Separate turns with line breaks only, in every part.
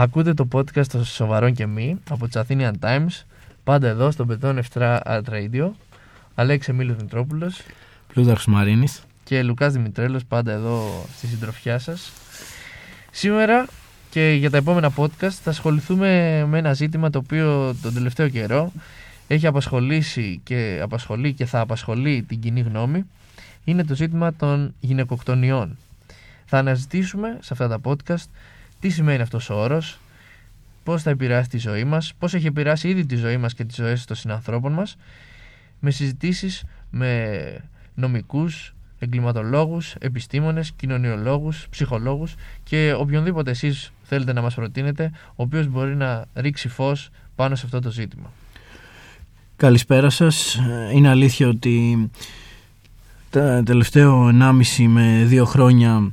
Ακούτε το podcast των Σοβαρών και Μη από τις Athenian Times, πάντα εδώ στο Πετών Ευτρά Art Radio. Αλέξη Εμίλιος Μητρόπουλος
Πλούταρχος Μαρίνης.
και Λουκάς Δημητρέλος, πάντα εδώ στη συντροφιά σας. Σήμερα και για τα επόμενα podcast θα ασχοληθούμε με ένα ζήτημα το οποίο τον τελευταίο καιρό έχει απασχολήσει και απασχολεί και θα απασχολεί την κοινή γνώμη. Είναι το ζήτημα των γυναικοκτονιών. Θα αναζητήσουμε σε αυτά τα podcast τι σημαίνει αυτός ο όρος, πώς θα επηρεάσει τη ζωή μας, πώς έχει επηρεάσει ήδη τη ζωή μας και τις ζωές των συνανθρώπων μας, με συζητήσεις με νομικούς, εγκληματολόγους, επιστήμονες, κοινωνιολόγους, ψυχολόγους και οποιονδήποτε εσείς θέλετε να μας προτείνετε, ο οποίος μπορεί να ρίξει φως πάνω σε αυτό το ζήτημα.
Καλησπέρα σας. Ε, Είναι αλήθεια ότι τα τελευταίο 1,5 με 2 χρόνια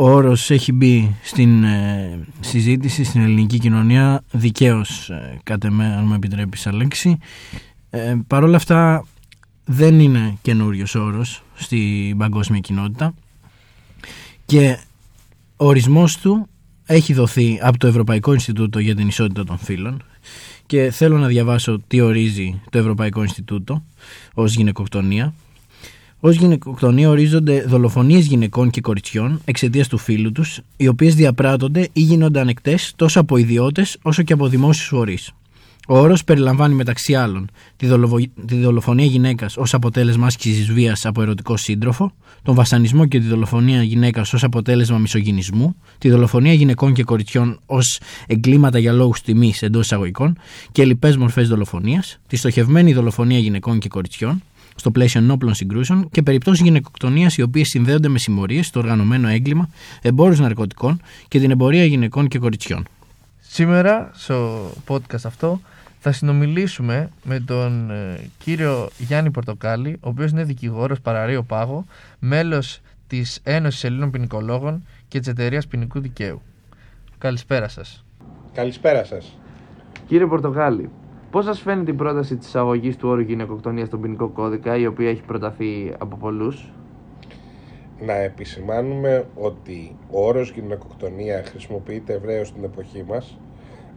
ο όρος έχει μπει στην ε, συζήτηση στην ελληνική κοινωνία δικαίως ε, κατ' εμέ, αν μου επιτρέπεις Αλέξη. Ε, Παρ' όλα αυτά δεν είναι καινούριος όρος στην παγκόσμια κοινότητα και ο ορισμός του έχει δοθεί από το Ευρωπαϊκό Ινστιτούτο για την Ισότητα των Φύλων και θέλω να διαβάσω τι ορίζει το Ευρωπαϊκό Ινστιτούτο ως γυναικοκτονία. Ως γυναικοκτονία ορίζονται δολοφονίες γυναικών και κοριτσιών εξαιτίας του φύλου τους, οι οποίες διαπράττονται ή γίνονται ανεκτές τόσο από ιδιώτες όσο και από δημόσιους φορείς. Ο όρος περιλαμβάνει μεταξύ άλλων τη, δολοφο- τη δολοφονία γυναίκας ως αποτέλεσμα άσκησης βίας από ερωτικό σύντροφο, τον βασανισμό και τη δολοφονία γυναίκας ως αποτέλεσμα μισογυνισμού, τη δολοφονία γυναικών και κοριτσιών ως εγκλήματα για λόγους τιμής εντός εισαγωγικών και λοιπές μορφές δολοφονίας, τη στοχευμένη δολοφονία γυναικών και κοριτσιών στο πλαίσιο ενόπλων συγκρούσεων και περιπτώσεις γυναικοκτονίας οι οποίες συνδέονται με συμμορίες, το οργανωμένο έγκλημα, εμπόρους ναρκωτικών και την εμπορία γυναικών και κοριτσιών.
Σήμερα, στο podcast αυτό, θα συνομιλήσουμε με τον ε, κύριο Γιάννη Πορτοκάλη, ο οποίος είναι δικηγόρος παραρείο Πάγο, μέλος της Ένωσης Ελλήνων Ποινικολόγων και της Εταιρείας Ποινικού Δικαίου. Καλησπέρα σας.
Καλησπέρα σας.
Κύριε Πορτοκάλη, πώς σας φαίνεται η πρόταση της αγωγής του όρου γυναικοκτονίας στον ποινικό κώδικα, η οποία έχει προταθεί από πολλούς;
Να επισημάνουμε ότι ο όρος γυναικοκτονία χρησιμοποιείται ευρέως στην εποχή μας,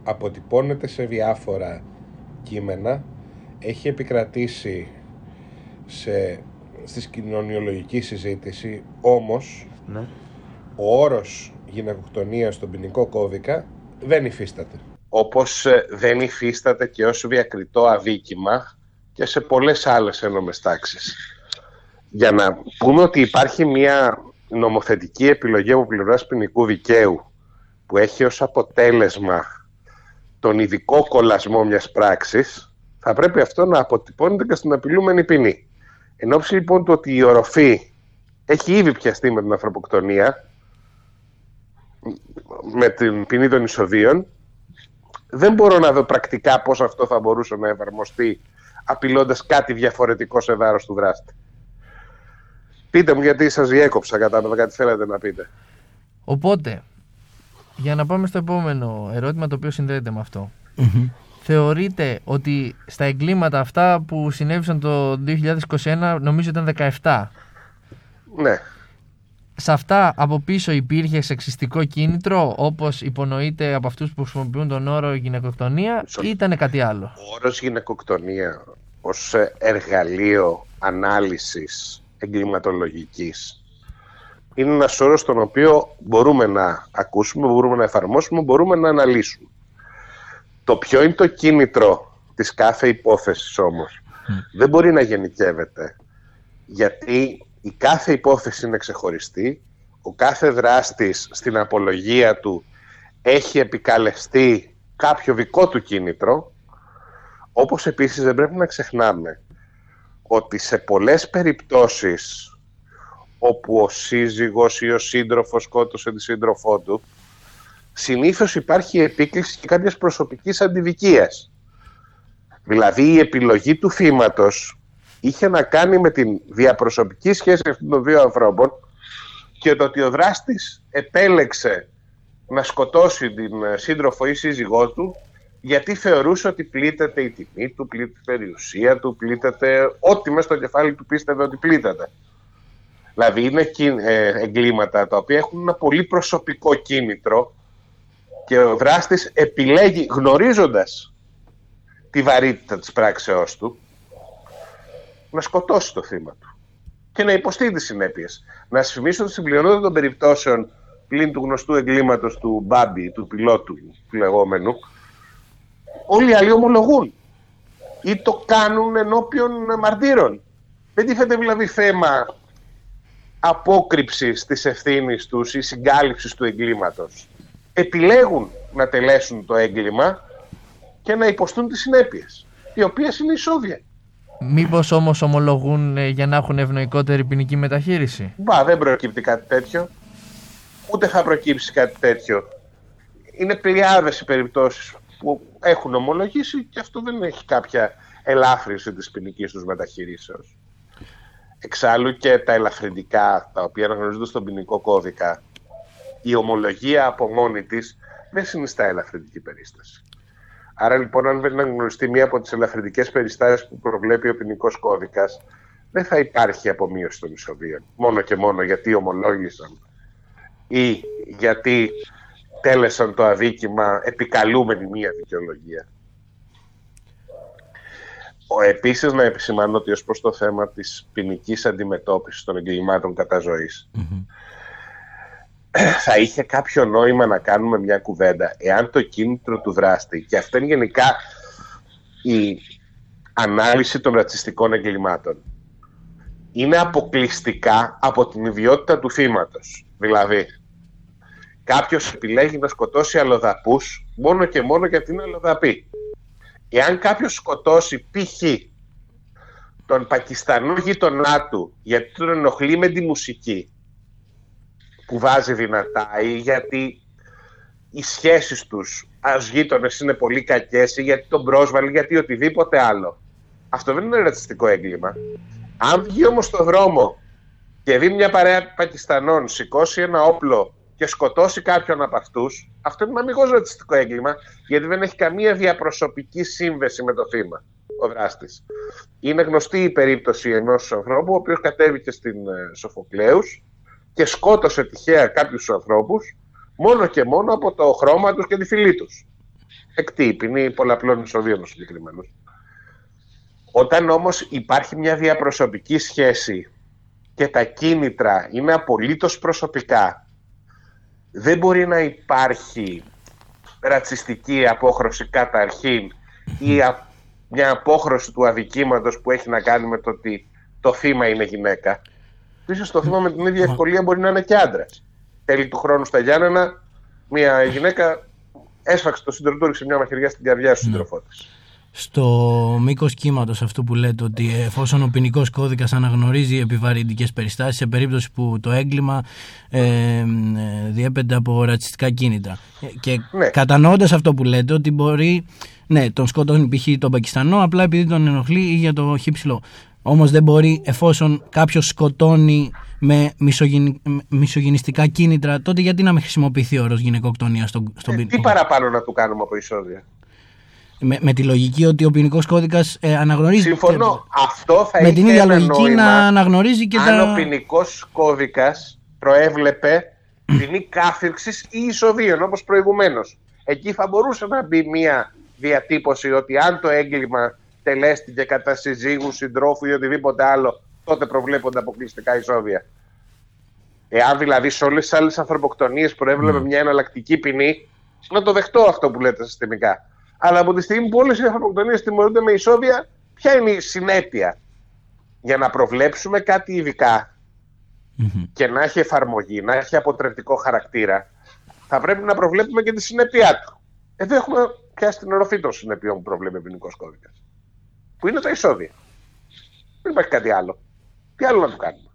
αποτυπώνεται σε διάφορα κείμενα, έχει επικρατήσει σε, στη κοινωνιολογική συζήτηση, όμως
Ναι.
ο όρος γυναικοκτονία στον ποινικό κώδικα δεν υφίσταται. Όπως ε, δεν υφίσταται και ως διακριτό αδίκημα και σε πολλές άλλες ένομες τάξεις. Για να πούμε ότι υπάρχει μια νομοθετική επιλογή από πλευράς ποινικού δικαίου που έχει ως αποτέλεσμα τον ειδικό κολλασμό μιας πράξης, θα πρέπει αυτό να αποτυπώνεται και στην απειλούμενη ποινή. Εν ώψη λοιπόν του ότι η οροφή έχει ήδη πιαστεί με την ανθρωποκτονία, με την ποινή των εισοδείων, δεν μπορώ να δω πρακτικά πώς αυτό θα μπορούσε να εφαρμοστεί απειλώντας κάτι διαφορετικό σε βάρος του δράστη. Πείτε μου γιατί σας διέκοψα, κατάλαβα κάτι θέλετε να πείτε.
Οπότε, για να πάμε στο επόμενο ερώτημα το οποίο συνδέεται με αυτό. Θεωρείτε ότι στα εγκλήματα αυτά που συνέβησαν το 2021, νομίζω ήταν 17,
Ναι,
σε αυτά από πίσω υπήρχε σεξιστικό κίνητρο, όπως υπονοείται από αυτούς που χρησιμοποιούν τον όρο γυναικοκτονία,
Μισό
ή ήταν κάτι άλλο;
ο όρος γυναικοκτονία ως ε, εργαλείο ανάλυσης εγκληματολογικής είναι ένας όρος τον οποίο μπορούμε να ακούσουμε, μπορούμε να εφαρμόσουμε, μπορούμε να αναλύσουμε. Το ποιο είναι το κίνητρο της κάθε υπόθεσης όμως δεν μπορεί να γενικεύεται γιατί η κάθε υπόθεση είναι ξεχωριστή, ο κάθε δράστης στην απολογία του έχει επικαλεστεί κάποιο δικό του κίνητρο, όπως επίσης δεν πρέπει να ξεχνάμε ότι σε πολλές περιπτώσεις όπου ο σύζυγος ή ο σύντροφος σκότωσε τη σύντροφό του, συνήθως υπάρχει επίκληση και κάποιες προσωπικής αντιδικίας. Δηλαδή η επιλογή του θύματος είχε να κάνει με την διαπροσωπική σχέση αυτών των δύο ανθρώπων και το ότι ο δράστης επέλεξε να σκοτώσει την ε, σύντροφο ή σύζυγό του γιατί θεωρούσε ότι πλήττεται η τιμή του, πλήττεται η περιουσία του, πλήττεται ό,τι μέσα στο κεφάλι του πίστευε ότι πλήττεται. Δηλαδή είναι κι- ε, εγκλήματα τα οποία έχουν ένα πολύ προσωπικό κίνητρο Και ο δράστης επιλέγει γνωρίζοντας τη βαρύτητα της πράξεώς του να σκοτώσει το θύμα του και να υποστεί τις συνέπειες. Να σας θυμίσω ότι στην πλειονότητα των περιπτώσεων πλην του γνωστού εγκλήματος του Μπάμπη, του πιλότου του λεγόμενου, όλοι οι άλλοι ομολογούν ή το κάνουν ενώπιον μαρτύρων. Δεν τίθεται δηλαδή θέμα απόκρυψης της ευθύνης τους ή συγκάλυψης του εγκλήματος. Επιλέγουν να τελέσουν το έγκλημα και να υποστούν τις συνέπειες, οι οποίες είναι ισόβια.
Μήπως όμως ομολογούν ε, για να έχουν ευνοϊκότερη ποινική μεταχείριση;
Μπα, δεν προκύπτει κάτι τέτοιο. Ούτε θα προκύψει κάτι τέτοιο. Είναι πλειάδες οι περιπτώσεις που έχουν ομολογήσει και αυτό δεν έχει κάποια ελάφρυνση της ποινικής τους μεταχειρήσεως. Εξάλλου και τα ελαφρυντικά, τα οποία αναγνωρίζονται στον ποινικό κώδικα, η ομολογία από μόνη της δεν συνιστά ελαφρυντική περίσταση. Άρα λοιπόν, αν δεν αναγνωριστεί μία από τις ελαφρυντικές περιστάσεις που προβλέπει ο ποινικός κώδικας, δεν θα υπάρχει απομείωση των ισοβίων. Μόνο και μόνο γιατί ομολόγησαν ή γιατί τέλεσαν το αδίκημα επικαλούμενη μία δικαιολογία. Επίσης να επισημάνω ότι ως προς το θέμα της ποινικής αντιμετώπισης των εγκλημάτων κατά θα είχε κάποιο νόημα να κάνουμε μια κουβέντα εάν το κίνητρο του δράστη και αυτό είναι γενικά η ανάλυση των ρατσιστικών εγκλημάτων είναι αποκλειστικά από την ιδιότητα του θύματος. Δηλαδή, κάποιος επιλέγει να σκοτώσει αλλοδαπούς μόνο και μόνο γιατί είναι αλλοδαπή. Εάν κάποιος σκοτώσει π.χ. τον Πακιστανό γειτονά του γιατί τον ενοχλεί με τη μουσική που βάζει δυνατά ή γιατί οι σχέσεις τους ως γείτονες είναι πολύ κακές ή γιατί τον πρόσβαλε γιατί οτιδήποτε άλλο. Αυτό δεν είναι ρατσιστικό έγκλημα. Αν βγει όμως στο δρόμο και δει μια παρέα Πακιστανών σηκώσει ένα όπλο και σκοτώσει κάποιον από αυτούς, αυτό είναι αμυγό ρατσιστικό έγκλημα, γιατί δεν έχει καμία διαπροσωπική σύμβεση με το θύμα ο δράστης. Είναι γνωστή η περίπτωση ενός ανθρώπου, ο οποίος κατέβηκε στην ε, Σοφοκλέους και σκότωσε τυχαία κάποιους ανθρώπους μόνο και μόνο από το χρώμα τους και τη φυλή τους. Εκτή ποινή πολλαπλών εισοδίων ο συγκεκριμένος. Όταν όμως υπάρχει μια διαπροσωπική σχέση και τα κίνητρα είναι απολύτως προσωπικά, δεν μπορεί να υπάρχει ρατσιστική απόχρωση καταρχήν ή μια απόχρωση του αδικήματος που έχει να κάνει με το ότι το θύμα είναι γυναίκα. Ίσως το θύμα με την ίδια ευκολία μπορεί να είναι και άντρας. Τέλη του χρόνου στα Γιάννενα, μια γυναίκα έσφαξε το σύντροφο του, ρίξε μια μαχαιριά στην καρδιά του σύντροφό της.
Στο μήκος κύματος αυτό που λέτε ότι εφόσον ο ποινικός κώδικας αναγνωρίζει επιβαρυντικές περιστάσεις σε περίπτωση που το έγκλημα ε, ε, διέπεται από ρατσιστικά κίνητρα. Και ναι. κατανοώντας αυτό που λέτε ότι μπορεί. Ναι, τον σκότωνει π.χ. τον Πακιστανό απλά επειδή τον ενοχλεί ή για το χύψιλο. Όμως δεν μπορεί εφόσον κάποιος σκοτώνει με μισογενιστικά κίνητρα, τότε γιατί να μην χρησιμοποιηθεί ο όρος γυναικοκτονία στον, στον
ε, Τι παραπάνω να του κάνουμε από εισόδια;
Με, με τη λογική ότι ο ποινικός κώδικας ε, αναγνωρίζει.
Συμφωνώ. Αυτό θα
Με την ίδια λογική να αναγνωρίζει και
αν τα. Αν ο ποινικός κώδικας προέβλεπε ποινή κάθυρξης ή εισοδίων όπως προηγουμένως. Εκεί θα μπορούσε να μπει μια διατύπωση ότι αν το έγκλημα τελέστηκε κατά συζύγους, συντρόφου ή οτιδήποτε άλλο, τότε προβλέπονται αποκλειστικά εισόδια. Εάν δηλαδή σε όλες τις άλλες ανθρωποκτονίες προέβλεπε mm. μια εναλλακτική ποινή, να το δεχτώ αυτό που λέτε συστημικά. Αλλά από τη στιγμή που όλες οι ανθρωποκτονίες τιμωρούνται με εισόδια, ποια είναι η συνέπεια; Για να προβλέψουμε κάτι και να έχει εφαρμογή, να έχει αποτρεπτικό χαρακτήρα, θα πρέπει να προβλέπουμε και τη συνέπειά του. Εδώ έχουμε πιάσει την οροφή των συνεπειών που προβλέπει ο ποινικός κώδικας που είναι τα εισόδια. Δεν υπάρχει κάτι άλλο. Τι άλλο να του κάνουμε.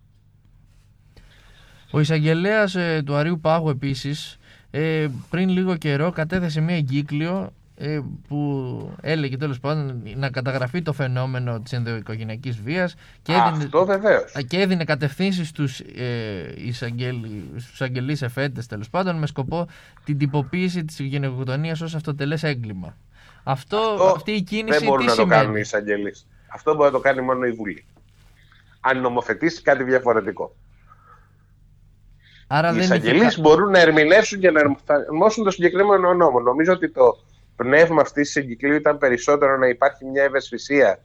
Ο εισαγγελέας ε, του Αρίου Πάγου επίσης ε, πριν λίγο καιρό κατέθεσε μια εγκύκλιο ε, που έλεγε τέλος πάντων να καταγραφεί το φαινόμενο της ενδοοικογενειακής βίας και έδινε,
Αυτό βεβαίως.
και έδινε κατευθύνσεις στους, ε, εισαγγελείς εφέτες τέλος πάντων με σκοπό την τυποποίηση της γυναικοκτονίας ως αυτοτελές έγκλημα. Αυτό, Αυτό αυτή η κίνηση
δεν μπορούν
τι
να σημαίνει; το κάνουν οι εισαγγελεί. Αυτό μπορεί να το κάνει μόνο η Βουλή. Αν νομοθετήσει κάτι διαφορετικό.
Άρα
Οι
δεν
εισαγγελείς
είχε...
μπορούν να ερμηνεύσουν και να εφαρμόσουν το συγκεκριμένο νόμο. Νομίζω ότι το πνεύμα αυτής της εγκυκλίου ήταν περισσότερο να υπάρχει μια ευαισθησία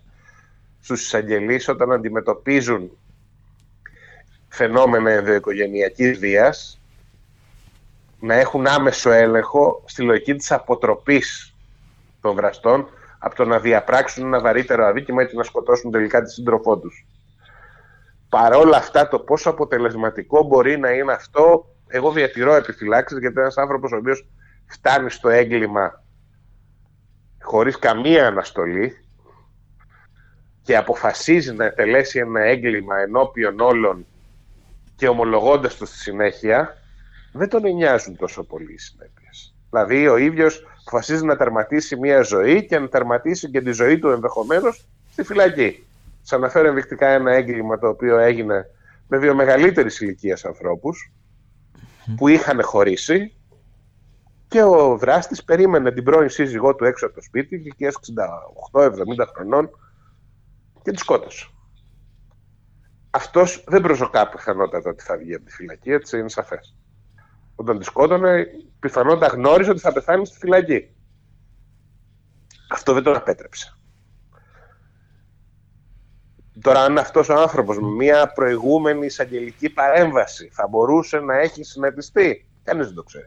στους εισαγγελείς όταν αντιμετωπίζουν φαινόμενα ενδοοικογενειακής βίας να έχουν άμεσο έλεγχο στη λογική της αποτροπής των δραστών από το να διαπράξουν ένα βαρύτερο αδίκημα ή να σκοτώσουν τελικά τη σύντροφό τους. Παρόλα αυτά το πόσο αποτελεσματικό μπορεί να είναι αυτό εγώ διατηρώ επιφυλάξεις γιατί ένας άνθρωπος ο οποίος φτάνει στο έγκλημα χωρίς καμία αναστολή και αποφασίζει να εκτελέσει ένα έγκλημα ενώπιον όλων και ομολογώντας το στη συνέχεια δεν τον νοιάζουν τόσο πολύ οι συνέπειες. Δηλαδή, ο ίδιος αποφασίζει να τερματίσει μια ζωή και να τερματίσει και τη ζωή του ενδεχομένως στη φυλακή. Σας αναφέρω ενδεικτικά ένα έγκλημα το οποίο έγινε με δύο μεγαλύτερης ηλικίας ανθρώπους που είχαν χωρίσει και ο δράστης περίμενε την πρώην σύζυγό του έξω από το σπίτι ηλικία 68-70 χρονών και τη σκότωσε. Αυτός δεν προσδοκά πιθανότατα ότι θα βγει από τη φυλακή, έτσι είναι σαφές όταν τη σκότωνε, πιθανότατα γνώριζε ότι θα πεθάνει στη φυλακή. Αυτό δεν τον απέτρεψε. Τώρα, αν αυτός ο άνθρωπος με μια προηγούμενη εισαγγελική παρέμβαση θα μπορούσε να έχει συναντηστεί, κανείς δεν το ξέρει.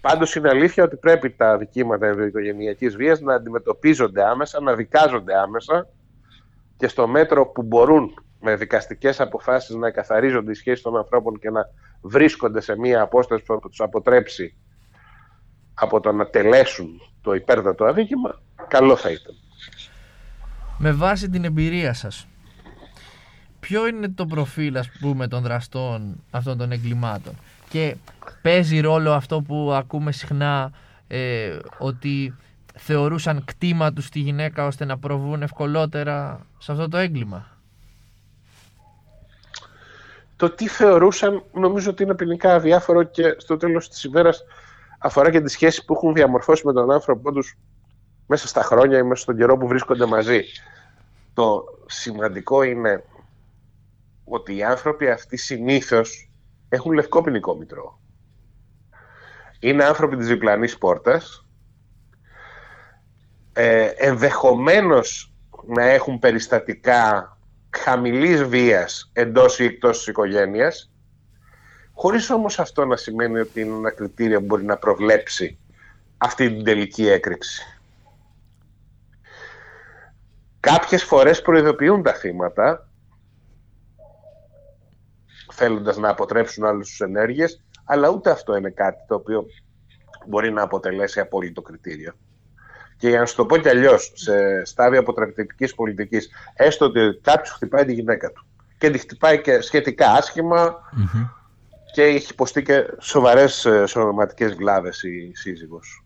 Πάντως είναι αλήθεια ότι πρέπει τα δικήματα ενδοοικογενειακής βίας να αντιμετωπίζονται άμεσα, να δικάζονται άμεσα και στο μέτρο που μπορούν με δικαστικές αποφάσεις να εκαθαρίζονται οι σχέσεις των ανθρώπων και να βρίσκονται σε μία απόσταση που θα τους αποτρέψει από το να τελέσουν το υπέρδατο αδίκημα, καλό θα ήταν.
Με βάση την εμπειρία σας, ποιο είναι το προφίλ ας πούμε των δραστών αυτών των εγκλημάτων; Και παίζει ρόλο αυτό που ακούμε συχνά ε, ότι θεωρούσαν κτήμα τους τη γυναίκα ώστε να προβούν ευκολότερα σε αυτό το έγκλημα;
Το τι θεωρούσαν νομίζω ότι είναι ποινικά αδιάφορο και στο τέλος της ημέρας αφορά και τις σχέσεις που έχουν διαμορφώσει με τον άνθρωπο τους μέσα στα χρόνια ή μέσα στον καιρό που βρίσκονται μαζί. Το σημαντικό είναι ότι οι άνθρωποι αυτοί συνήθως έχουν λευκό ποινικό μητρό. Είναι άνθρωποι της διπλανής πόρτας, ε, ενδεχομένως να έχουν περιστατικά χαμηλής βίας εντός ή εκτός της οικογένειας, χωρίς όμως αυτό να σημαίνει ότι είναι ένα κριτήριο που μπορεί να προβλέψει αυτή την τελική έκρηξη. Κάποιες φορές προειδοποιούν τα θύματα, θέλοντας να αποτρέψουν άλλους τους ενέργειες, αλλά ούτε αυτό είναι κάτι το οποίο μπορεί να αποτελέσει απόλυτο κριτήριο. Και για να σου το πω κι αλλιώς, σε στάδιο αποτρεπτικής πολιτικής, έστω ότι κάποιος χτυπάει τη γυναίκα του και τη χτυπάει και σχετικά και έχει υποστεί και σοβαρές ε, σωματικές βλάβες η σύζυγος.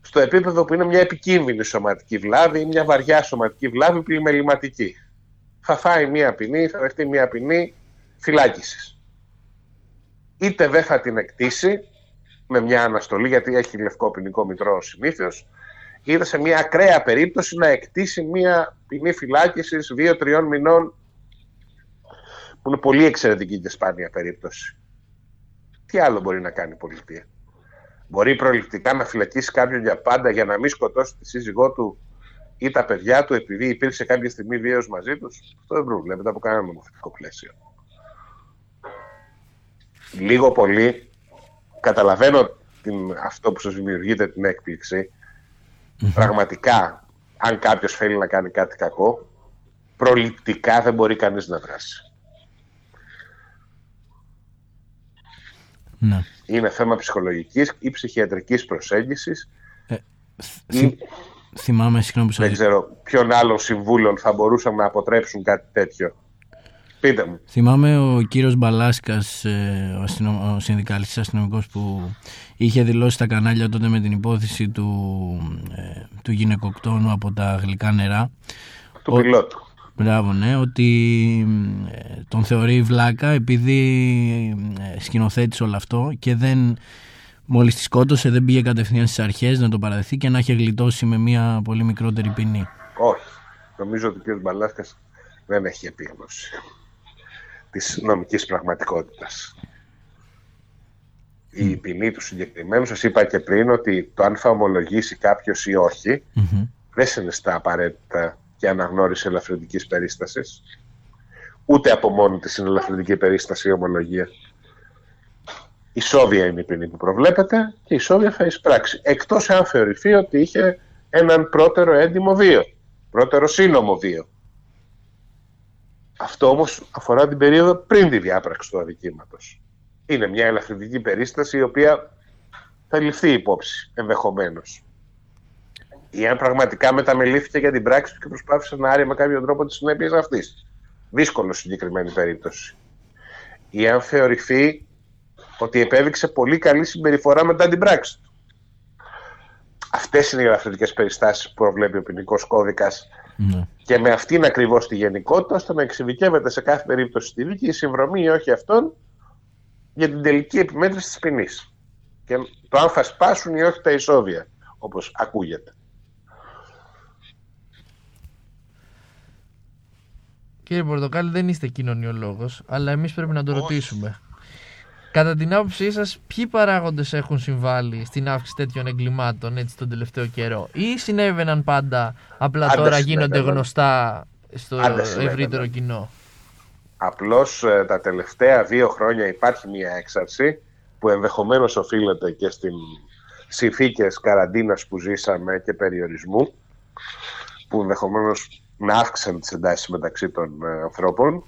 Στο επίπεδο που είναι μια επικίνδυνη σωματική βλάβη ή μια βαριά σωματική βλάβη πλημεληματική. Θα φάει μια ποινή, θα δεχτεί μια ποινή φυλάκισης. Είτε δεν θα την εκτίσει, με μια αναστολή, γιατί έχει λευκό ποινικό μητρό συνήθω, είδε σε μια ακραία περίπτωση να εκτίσει μια ποινή φυλάκισης δύο-τριών μηνών, που είναι πολύ εξαιρετική και σπάνια περίπτωση. Τι άλλο μπορεί να κάνει η πολιτεία; Μπορεί προληπτικά να φυλακίσει κάποιον για πάντα για να μην σκοτώσει τη σύζυγό του ή τα παιδιά του επειδή υπήρξε κάποια στιγμή βίαιος μαζί τους; Αυτό δεν προβλέπεται από κανένα νομοθετικό πλαίσιο. Λίγο πολύ καταλαβαίνω την, αυτό που σας δημιουργείται την εκπληξη Πραγματικά, αν κάποιος θέλει να κάνει κάτι κακό, προληπτικά δεν μπορεί κανείς να δράσει.
Ναι.
Είναι θέμα ψυχολογικής ή ψυχιατρικής προσέγγισης
ε, ή... Θυμάμαι, συγγνώμη
Δεν ξέρω ποιον άλλων συμβούλων θα μπορούσαν να αποτρέψουν κάτι τέτοιο. Πείτε μου.
Θυμάμαι ο κύριος Μπαλάσκας, ε, ο, αστυνο... ο συνδικαλιστής αστυνομικός που είχε δηλώσει στα κανάλια τότε με την υπόθεση του, ε, του γυναικοκτόνου από τα γλυκά νερά.
Του ο... πιλότου.
Μπράβο, ναι, ότι ε, τον θεωρεί βλάκα επειδή σκηνοθέτησε όλο αυτό και δεν μόλις τη σκότωσε δεν πήγε κατευθείαν στις αρχές να το παραδεχθεί και να έχει γλιτώσει με μια πολύ μικρότερη ποινή.
Όχι. Νομίζω ότι ο κ. Μπαλάσκας δεν έχει επίγνωση της νομικής πραγματικότητας. Η ποινή του συγκεκριμένου, σας είπα και πριν ότι το αν θα ομολογήσει κάποιος ή όχι, δεν συνιστά απαραίτητα και αναγνώριση ελαφρυντικής περίστασης. Ούτε από μόνη της είναι ελαφρυντική περίσταση η ομολογία. Η Σόβια είναι η ποινή που προβλέπεται και η Σόβια θα εισπράξει. Εκτός αν θεωρηθεί ότι είχε έναν πρώτερο έντιμο βίο, πρώτερο σύνομο βίο. Αυτό όμως αφορά την περίοδο πριν τη διάπραξη του αδικήματος. Είναι μια ελαφρυντική περίσταση η οποία θα ληφθεί υπόψη ενδεχομένως. Ή αν πραγματικά μεταμελήθηκε για την πράξη του και προσπάθησε να άρει με κάποιο τρόπο τις συνέπειες αυτής. Δύσκολο συγκεκριμένη περίπτωση. Ή αν θεωρηθεί ότι επέδειξε πολύ καλή συμπεριφορά μετά την πράξη του. Αυτές είναι οι ελαφρυντικές περιστάσεις που προβλέπει ο ποινικός κώδικας ναι. και με αυτήν ακριβώς τη γενικότητα, ώστε να εξειδικεύεται σε κάθε περίπτωση στη δίκη η συμβρωμή ή όχι αυτών για την τελική επιμέτρηση της ποινής. Και το αν θα σπάσουν ή όχι τα ισόβια, όπως ακούγεται.
Κύριε Πορτοκάλη, δεν είστε κοινωνιολόγος, αλλά εμείς πρέπει να το ρωτήσουμε. Κατά την άποψή σας, ποιοι παράγοντες έχουν συμβάλει στην αύξηση τέτοιων εγκλημάτων έτσι τον τελευταίο καιρό, ή συνέβαιναν πάντα, απλά τώρα γίνονται γνωστά στο ευρύτερο κοινό;
Απλώς ε, τα τελευταία δύο χρόνια υπάρχει μια έξαρση που ενδεχομένως οφείλεται και στην συνθήκες καραντίνας που ζήσαμε και περιορισμού που ενδεχομένως να αύξησαν τις εντάσεις μεταξύ των ε, ανθρώπων.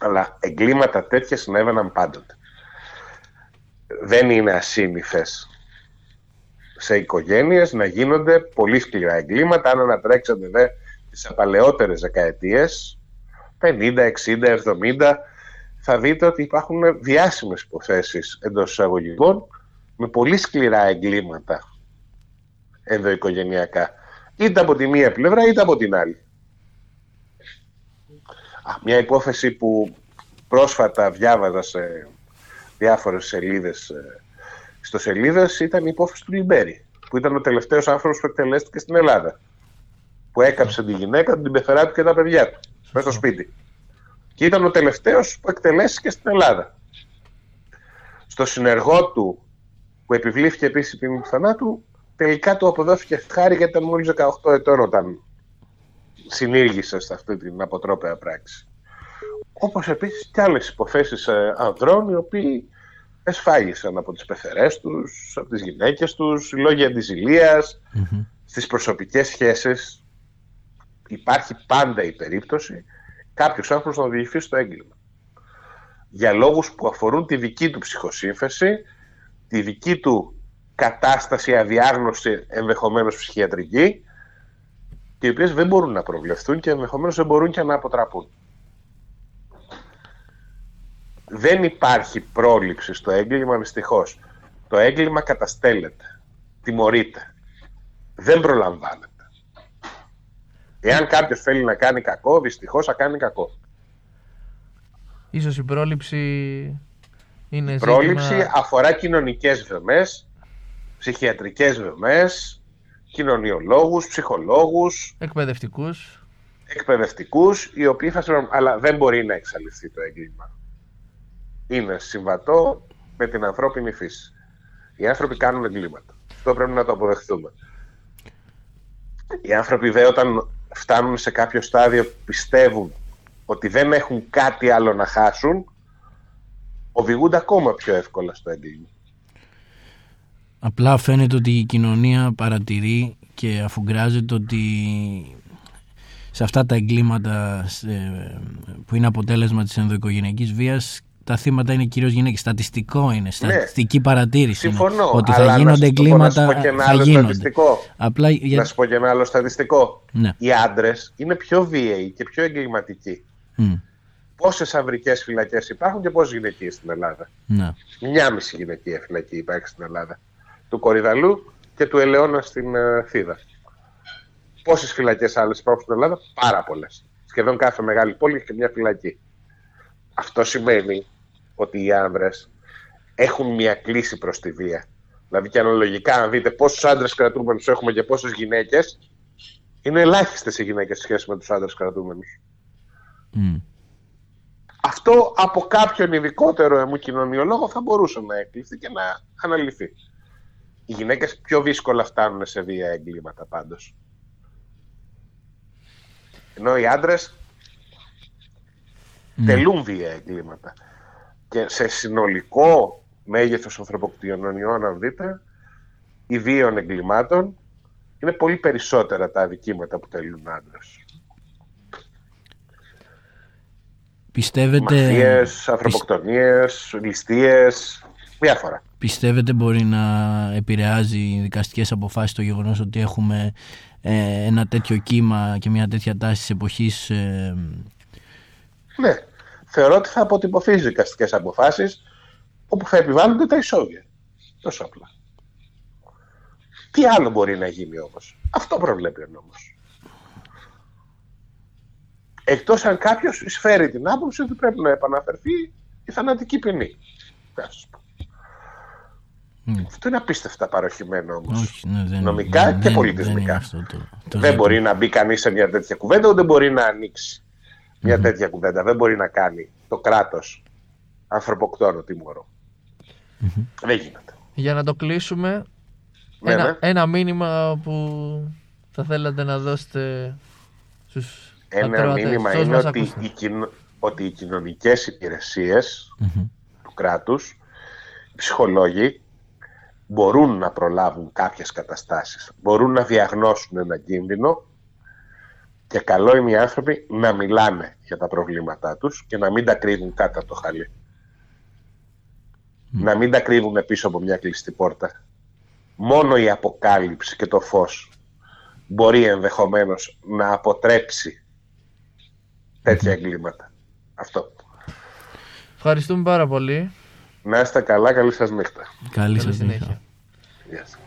Αλλά εγκλήματα τέτοια συνέβαιναν πάντοτε δεν είναι ασύνηθες σε οικογένειες να γίνονται πολύ σκληρά εγκλήματα. Αν ανατρέξετε δε τις απαλαιότερες δεκαετίες, 50, 60, 70, θα δείτε ότι υπάρχουν διάσημες υποθέσεις εντός εισαγωγικών με πολύ σκληρά εγκλήματα ενδοοικογενειακά. Είτε από τη μία πλευρά είτε από την άλλη. Μια υπόθεση που πρόσφατα διάβαζα σε διάφορες σελίδες ε, στο σελίδες ήταν η υπόθεση του Λιμπέρι που ήταν ο τελευταίος άνθρωπος που εκτελέστηκε στην Ελλάδα που έκαψε τη γυναίκα του, την πεθερά του και τα παιδιά του μέσα στο σπίτι. Και ήταν ο τελευταίος που εκτελέστηκε στην Ελλάδα. Στο συνεργό του που επιβλήθηκε επίσης η ποινή του θανάτου τελικά του αποδόθηκε χάρη γιατί ήταν μόλις 18 ετών όταν συνήργησες σε αυτή την αποτρόπαια πράξη όπως επίσης και άλλες υποθέσεις ε, ανδρών οι οποίοι εσφάγησαν από τις πεθερές τους, από τις γυναίκες τους, λόγια αντιζηλίας, mm-hmm. στις προσωπικές σχέσεις υπάρχει πάντα η περίπτωση κάποιος άνθρωπος να οδηγηθεί στο έγκλημα. Για λόγους που αφορούν τη δική του ψυχοσύνθεση, τη δική του κατάσταση αδιάγνωση ενδεχομένως ψυχιατρική και οι οποίες δεν μπορούν να προβλεφθούν και ενδεχομένως δεν μπορούν και να αποτραπούν δεν υπάρχει πρόληψη στο έγκλημα δυστυχώς. Το έγκλημα καταστέλλεται, τιμωρείται, δεν προλαμβάνεται. Εάν κάποιος θέλει να κάνει κακό, δυστυχώς θα κάνει κακό.
Ίσως η πρόληψη είναι Η
πρόληψη αφορά κοινωνικές βεμές, ψυχιατρικές βεμές, κοινωνιολόγους, ψυχολόγους,
εκπαιδευτικούς,
εκπαιδευτικούς οι οποίοι θα αλλά δεν μπορεί να εξαλειφθεί το έγκλημα είναι συμβατό με την ανθρώπινη φύση. Οι άνθρωποι κάνουν εγκλήματα. Αυτό πρέπει να το αποδεχθούμε. Οι άνθρωποι δε όταν φτάνουν σε κάποιο στάδιο πιστεύουν ότι δεν έχουν κάτι άλλο να χάσουν οδηγούνται ακόμα πιο εύκολα στο έγκλημα.
Απλά φαίνεται ότι η κοινωνία παρατηρεί και αφουγκράζεται ότι σε αυτά τα εγκλήματα που είναι αποτέλεσμα της ενδοοικογενειακής βίας τα θύματα είναι κυρίως γυναίκες. Στατιστικό είναι, ναι. στατιστική παρατήρηση.
Συμφωνώ.
ότι θα γίνονται εγκλήματα. Να σου πω και ένα άλλο στατιστικό.
Απλά, Να σου πω και ένα άλλο στατιστικό. Ναι. Οι άντρες είναι πιο βίαιοι και πιο εγκληματικοί. Mm. Πόσες αυρικέ φυλακές υπάρχουν και πόσες γυναικείες στην Ελλάδα. Ναι. Μια μισή γυναικεία φυλακή υπάρχει στην Ελλάδα. Του Κορυδαλού και του Ελαιώνα στην uh, Θήδα. Πόσες φυλακές άλλες υπάρχουν στην Ελλάδα, πάρα πολλές. Σχεδόν κάθε μεγάλη πόλη έχει και μια φυλακή. Αυτό σημαίνει ότι οι άνδρες έχουν μια κλίση προς τη βία. Δηλαδή και αναλογικά, αν δείτε πόσους άντρες κρατούμενους έχουμε και πόσες γυναίκες, είναι ελάχιστες οι γυναίκες σε σχέση με τους άντρες κρατούμενους. Mm. Αυτό από κάποιον ειδικότερο μου κοινωνιολόγο θα μπορούσε να εκλειφθεί και να αναλυθεί. Οι γυναίκες πιο δύσκολα φτάνουν σε βία εγκλήματα πάντως. Ενώ οι άντρες
Ναι.
τελούν βία εγκλήματα. Και σε συνολικό μέγεθος ανθρωποκτηνωνιών, αν δείτε, οι βίων εγκλημάτων είναι πολύ περισσότερα τα αδικήματα που τελούν άντρες.
Πιστεύετε,
Μαφίες, ανθρωποκτονίες, ληστείες, διάφορα.
πιστεύετε μπορεί να επηρεάζει οι δικαστικές αποφάσεις το γεγονός ότι έχουμε ε, ένα τέτοιο κύμα και μια τέτοια τάση της εποχής ε,
Ναι, θεωρώ ότι θα αποτυπωθεί στις δικαστικές αποφάσεις όπου θα επιβάλλονται τα ισόβια. Τόσο απλά. Τι άλλο μπορεί να γίνει όμως; Αυτό προβλέπει ο νόμος. Εκτός αν κάποιος εισφέρει την άποψη ότι πρέπει να επαναφερθεί η θανατική ποινή. Θα σας πω.
Μμ.
Αυτό είναι απίστευτα παροχημένο όμως.
όχι, ναι, δεν,
Νομικά
δεν-
και
δεν-
πολιτισμικά.
δεν είναι αυτό το, το
δεν
ζήτημα.
μπορεί να μπει κανείς σε μια τέτοια κουβέντα, ούτε μπορεί να ανοίξει μια τέτοια κουβέντα. Δεν μπορεί να κάνει το κράτος ανθρωποκτόνο τιμωρό. Δεν γίνεται.
Για να το κλείσουμε,
Ναι,
ένα,
ναι.
ένα μήνυμα που θα θέλατε να δώσετε στους
Ένα
ακροατές,
μήνυμα
στους
είναι
μας
ότι
ακούσατε;
οι, κοινο- ότι οι κοινωνικές υπηρεσίες
Μμμ.
του κράτους, οι ψυχολόγοι, μπορούν να προλάβουν κάποιες καταστάσεις. Μπορούν να διαγνώσουν ένα κίνδυνο και καλό είναι οι άνθρωποι να μιλάνε για τα προβλήματά τους και να μην τα κρύβουν κάτω από το χαλί. Να μην τα κρύβουν πίσω από μια κλειστή πόρτα. Μόνο η αποκάλυψη και το φως μπορεί ενδεχομένως να αποτρέψει τέτοια εγκλήματα. Αυτό.
Ευχαριστούμε πάρα πολύ.
Να είστε καλά, καλή σας νύχτα.
Καλή
Καλή
σας νύχτα.
συνέχεια.
Γεια σας.